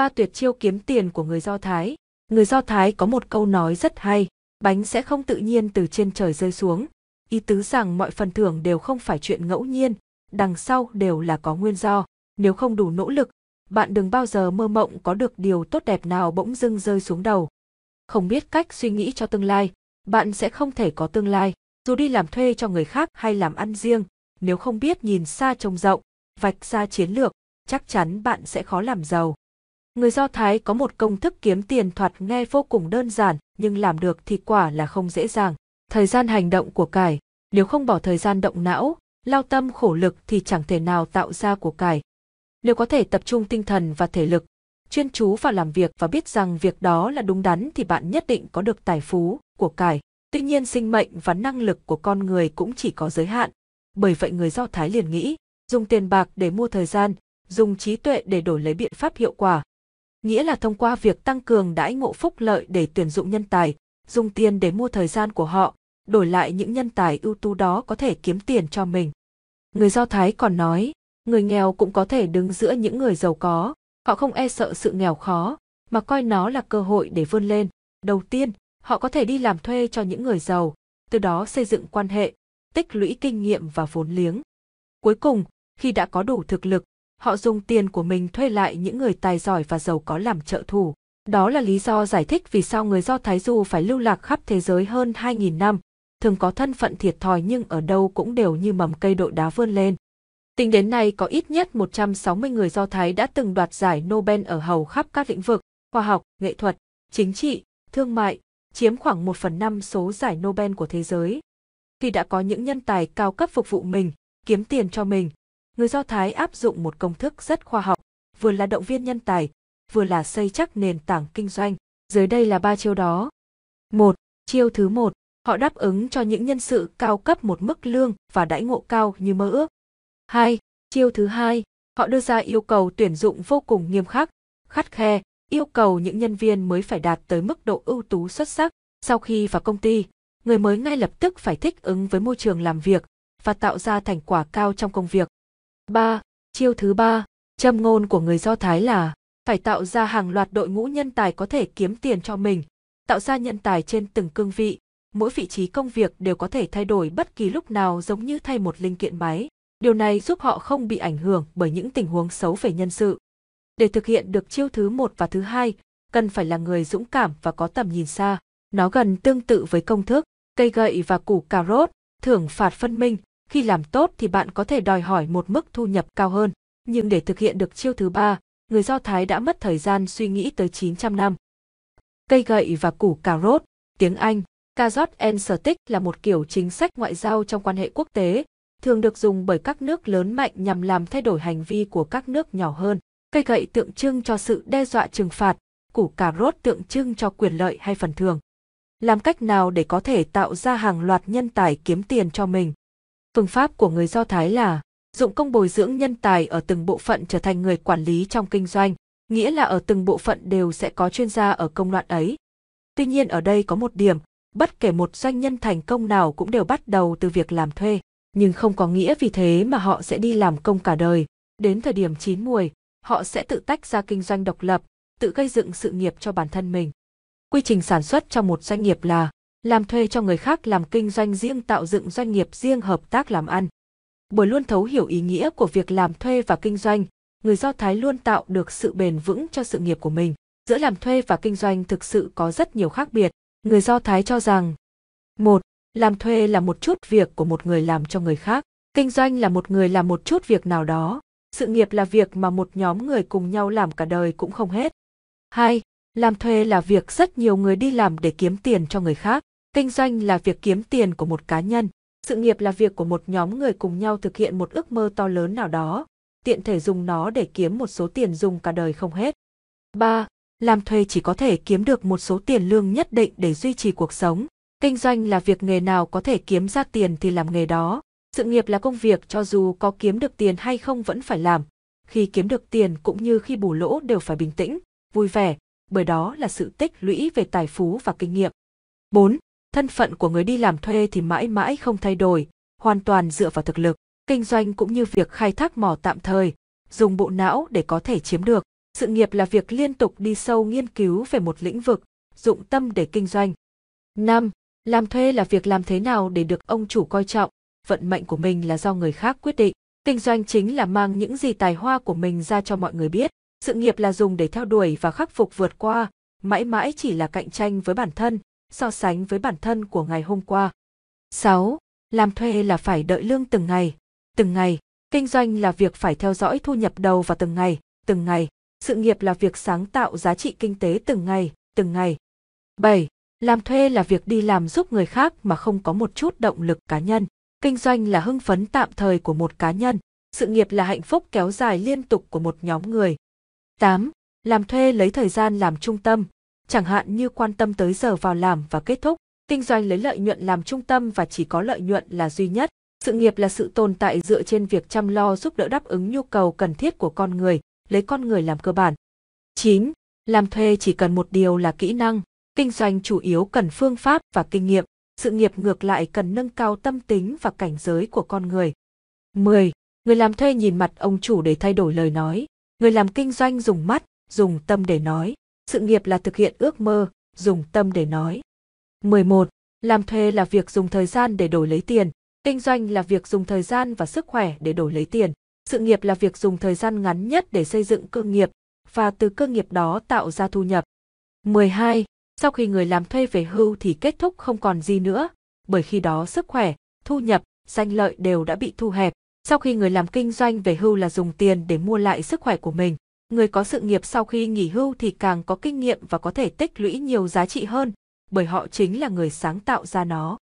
ba tuyệt chiêu kiếm tiền của người Do Thái. Người Do Thái có một câu nói rất hay, bánh sẽ không tự nhiên từ trên trời rơi xuống. Ý tứ rằng mọi phần thưởng đều không phải chuyện ngẫu nhiên, đằng sau đều là có nguyên do. Nếu không đủ nỗ lực, bạn đừng bao giờ mơ mộng có được điều tốt đẹp nào bỗng dưng rơi xuống đầu. Không biết cách suy nghĩ cho tương lai, bạn sẽ không thể có tương lai. Dù đi làm thuê cho người khác hay làm ăn riêng, nếu không biết nhìn xa trông rộng, vạch ra chiến lược, chắc chắn bạn sẽ khó làm giàu. Người Do Thái có một công thức kiếm tiền thoạt nghe vô cùng đơn giản, nhưng làm được thì quả là không dễ dàng. Thời gian hành động của cải, nếu không bỏ thời gian động não, lao tâm khổ lực thì chẳng thể nào tạo ra của cải. Nếu có thể tập trung tinh thần và thể lực, chuyên chú vào làm việc và biết rằng việc đó là đúng đắn thì bạn nhất định có được tài phú, của cải. Tuy nhiên sinh mệnh và năng lực của con người cũng chỉ có giới hạn. Bởi vậy người Do Thái liền nghĩ, dùng tiền bạc để mua thời gian, dùng trí tuệ để đổi lấy biện pháp hiệu quả. Nghĩa là thông qua việc tăng cường đãi ngộ phúc lợi để tuyển dụng nhân tài, dùng tiền để mua thời gian của họ, đổi lại những nhân tài ưu tú đó có thể kiếm tiền cho mình. Người Do Thái còn nói, người nghèo cũng có thể đứng giữa những người giàu có, họ không e sợ sự nghèo khó, mà coi nó là cơ hội để vươn lên. Đầu tiên, họ có thể đi làm thuê cho những người giàu, từ đó xây dựng quan hệ, tích lũy kinh nghiệm và vốn liếng. Cuối cùng, khi đã có đủ thực lực, họ dùng tiền của mình thuê lại những người tài giỏi và giàu có làm trợ thủ. Đó là lý do giải thích vì sao người Do Thái Du phải lưu lạc khắp thế giới hơn 2.000 năm, thường có thân phận thiệt thòi nhưng ở đâu cũng đều như mầm cây đội đá vươn lên. Tính đến nay có ít nhất 160 người Do Thái đã từng đoạt giải Nobel ở hầu khắp các lĩnh vực, khoa học, nghệ thuật, chính trị, thương mại, chiếm khoảng 1 phần 5 số giải Nobel của thế giới. Khi đã có những nhân tài cao cấp phục vụ mình, kiếm tiền cho mình, người Do Thái áp dụng một công thức rất khoa học, vừa là động viên nhân tài, vừa là xây chắc nền tảng kinh doanh. Dưới đây là ba chiêu đó. Một, Chiêu thứ một, họ đáp ứng cho những nhân sự cao cấp một mức lương và đãi ngộ cao như mơ ước. Hai, Chiêu thứ hai, họ đưa ra yêu cầu tuyển dụng vô cùng nghiêm khắc, khắt khe, yêu cầu những nhân viên mới phải đạt tới mức độ ưu tú xuất sắc. Sau khi vào công ty, người mới ngay lập tức phải thích ứng với môi trường làm việc và tạo ra thành quả cao trong công việc. 3. Chiêu thứ ba, châm ngôn của người Do Thái là phải tạo ra hàng loạt đội ngũ nhân tài có thể kiếm tiền cho mình, tạo ra nhân tài trên từng cương vị, mỗi vị trí công việc đều có thể thay đổi bất kỳ lúc nào giống như thay một linh kiện máy. Điều này giúp họ không bị ảnh hưởng bởi những tình huống xấu về nhân sự. Để thực hiện được chiêu thứ một và thứ hai, cần phải là người dũng cảm và có tầm nhìn xa. Nó gần tương tự với công thức, cây gậy và củ cà rốt, thưởng phạt phân minh, khi làm tốt thì bạn có thể đòi hỏi một mức thu nhập cao hơn. Nhưng để thực hiện được chiêu thứ ba, người Do Thái đã mất thời gian suy nghĩ tới 900 năm. Cây gậy và củ cà rốt, tiếng Anh, Carrot and Stick là một kiểu chính sách ngoại giao trong quan hệ quốc tế, thường được dùng bởi các nước lớn mạnh nhằm làm thay đổi hành vi của các nước nhỏ hơn. Cây gậy tượng trưng cho sự đe dọa trừng phạt, củ cà rốt tượng trưng cho quyền lợi hay phần thưởng. Làm cách nào để có thể tạo ra hàng loạt nhân tài kiếm tiền cho mình? Phương pháp của người Do Thái là dụng công bồi dưỡng nhân tài ở từng bộ phận trở thành người quản lý trong kinh doanh, nghĩa là ở từng bộ phận đều sẽ có chuyên gia ở công đoạn ấy. Tuy nhiên ở đây có một điểm, bất kể một doanh nhân thành công nào cũng đều bắt đầu từ việc làm thuê, nhưng không có nghĩa vì thế mà họ sẽ đi làm công cả đời. Đến thời điểm chín muồi, họ sẽ tự tách ra kinh doanh độc lập, tự gây dựng sự nghiệp cho bản thân mình. Quy trình sản xuất trong một doanh nghiệp là làm thuê cho người khác làm kinh doanh riêng tạo dựng doanh nghiệp riêng hợp tác làm ăn. Bởi luôn thấu hiểu ý nghĩa của việc làm thuê và kinh doanh, người Do Thái luôn tạo được sự bền vững cho sự nghiệp của mình. Giữa làm thuê và kinh doanh thực sự có rất nhiều khác biệt. Người Do Thái cho rằng một, Làm thuê là một chút việc của một người làm cho người khác. Kinh doanh là một người làm một chút việc nào đó. Sự nghiệp là việc mà một nhóm người cùng nhau làm cả đời cũng không hết. 2. Làm thuê là việc rất nhiều người đi làm để kiếm tiền cho người khác. Kinh doanh là việc kiếm tiền của một cá nhân. Sự nghiệp là việc của một nhóm người cùng nhau thực hiện một ước mơ to lớn nào đó, tiện thể dùng nó để kiếm một số tiền dùng cả đời không hết. 3. Làm thuê chỉ có thể kiếm được một số tiền lương nhất định để duy trì cuộc sống. Kinh doanh là việc nghề nào có thể kiếm ra tiền thì làm nghề đó. Sự nghiệp là công việc cho dù có kiếm được tiền hay không vẫn phải làm. Khi kiếm được tiền cũng như khi bù lỗ đều phải bình tĩnh, vui vẻ, bởi đó là sự tích lũy về tài phú và kinh nghiệm. 4. Thân phận của người đi làm thuê thì mãi mãi không thay đổi, hoàn toàn dựa vào thực lực. Kinh doanh cũng như việc khai thác mỏ tạm thời, dùng bộ não để có thể chiếm được. Sự nghiệp là việc liên tục đi sâu nghiên cứu về một lĩnh vực, dụng tâm để kinh doanh. 5. Làm thuê là việc làm thế nào để được ông chủ coi trọng, vận mệnh của mình là do người khác quyết định. Kinh doanh chính là mang những gì tài hoa của mình ra cho mọi người biết. Sự nghiệp là dùng để theo đuổi và khắc phục vượt qua, mãi mãi chỉ là cạnh tranh với bản thân, so sánh với bản thân của ngày hôm qua. 6. Làm thuê là phải đợi lương từng ngày, từng ngày. Kinh doanh là việc phải theo dõi thu nhập đầu vào từng ngày, từng ngày. Sự nghiệp là việc sáng tạo giá trị kinh tế từng ngày, từng ngày. 7. Làm thuê là việc đi làm giúp người khác mà không có một chút động lực cá nhân. Kinh doanh là hưng phấn tạm thời của một cá nhân. Sự nghiệp là hạnh phúc kéo dài liên tục của một nhóm người. 8. Làm thuê lấy thời gian làm trung tâm, chẳng hạn như quan tâm tới giờ vào làm và kết thúc. Kinh doanh lấy lợi nhuận làm trung tâm và chỉ có lợi nhuận là duy nhất. Sự nghiệp là sự tồn tại dựa trên việc chăm lo giúp đỡ đáp ứng nhu cầu cần thiết của con người, lấy con người làm cơ bản. 9. Làm thuê chỉ cần một điều là kỹ năng, kinh doanh chủ yếu cần phương pháp và kinh nghiệm, sự nghiệp ngược lại cần nâng cao tâm tính và cảnh giới của con người. 10. Người làm thuê nhìn mặt ông chủ để thay đổi lời nói, người làm kinh doanh dùng mắt, dùng tâm để nói, sự nghiệp là thực hiện ước mơ, dùng tâm để nói. 11. Làm thuê là việc dùng thời gian để đổi lấy tiền, kinh doanh là việc dùng thời gian và sức khỏe để đổi lấy tiền, sự nghiệp là việc dùng thời gian ngắn nhất để xây dựng cơ nghiệp và từ cơ nghiệp đó tạo ra thu nhập. 12. Sau khi người làm thuê về hưu thì kết thúc không còn gì nữa, bởi khi đó sức khỏe, thu nhập, danh lợi đều đã bị thu hẹp. Sau khi người làm kinh doanh về hưu là dùng tiền để mua lại sức khỏe của mình. Người có sự nghiệp sau khi nghỉ hưu thì càng có kinh nghiệm và có thể tích lũy nhiều giá trị hơn, bởi họ chính là người sáng tạo ra nó.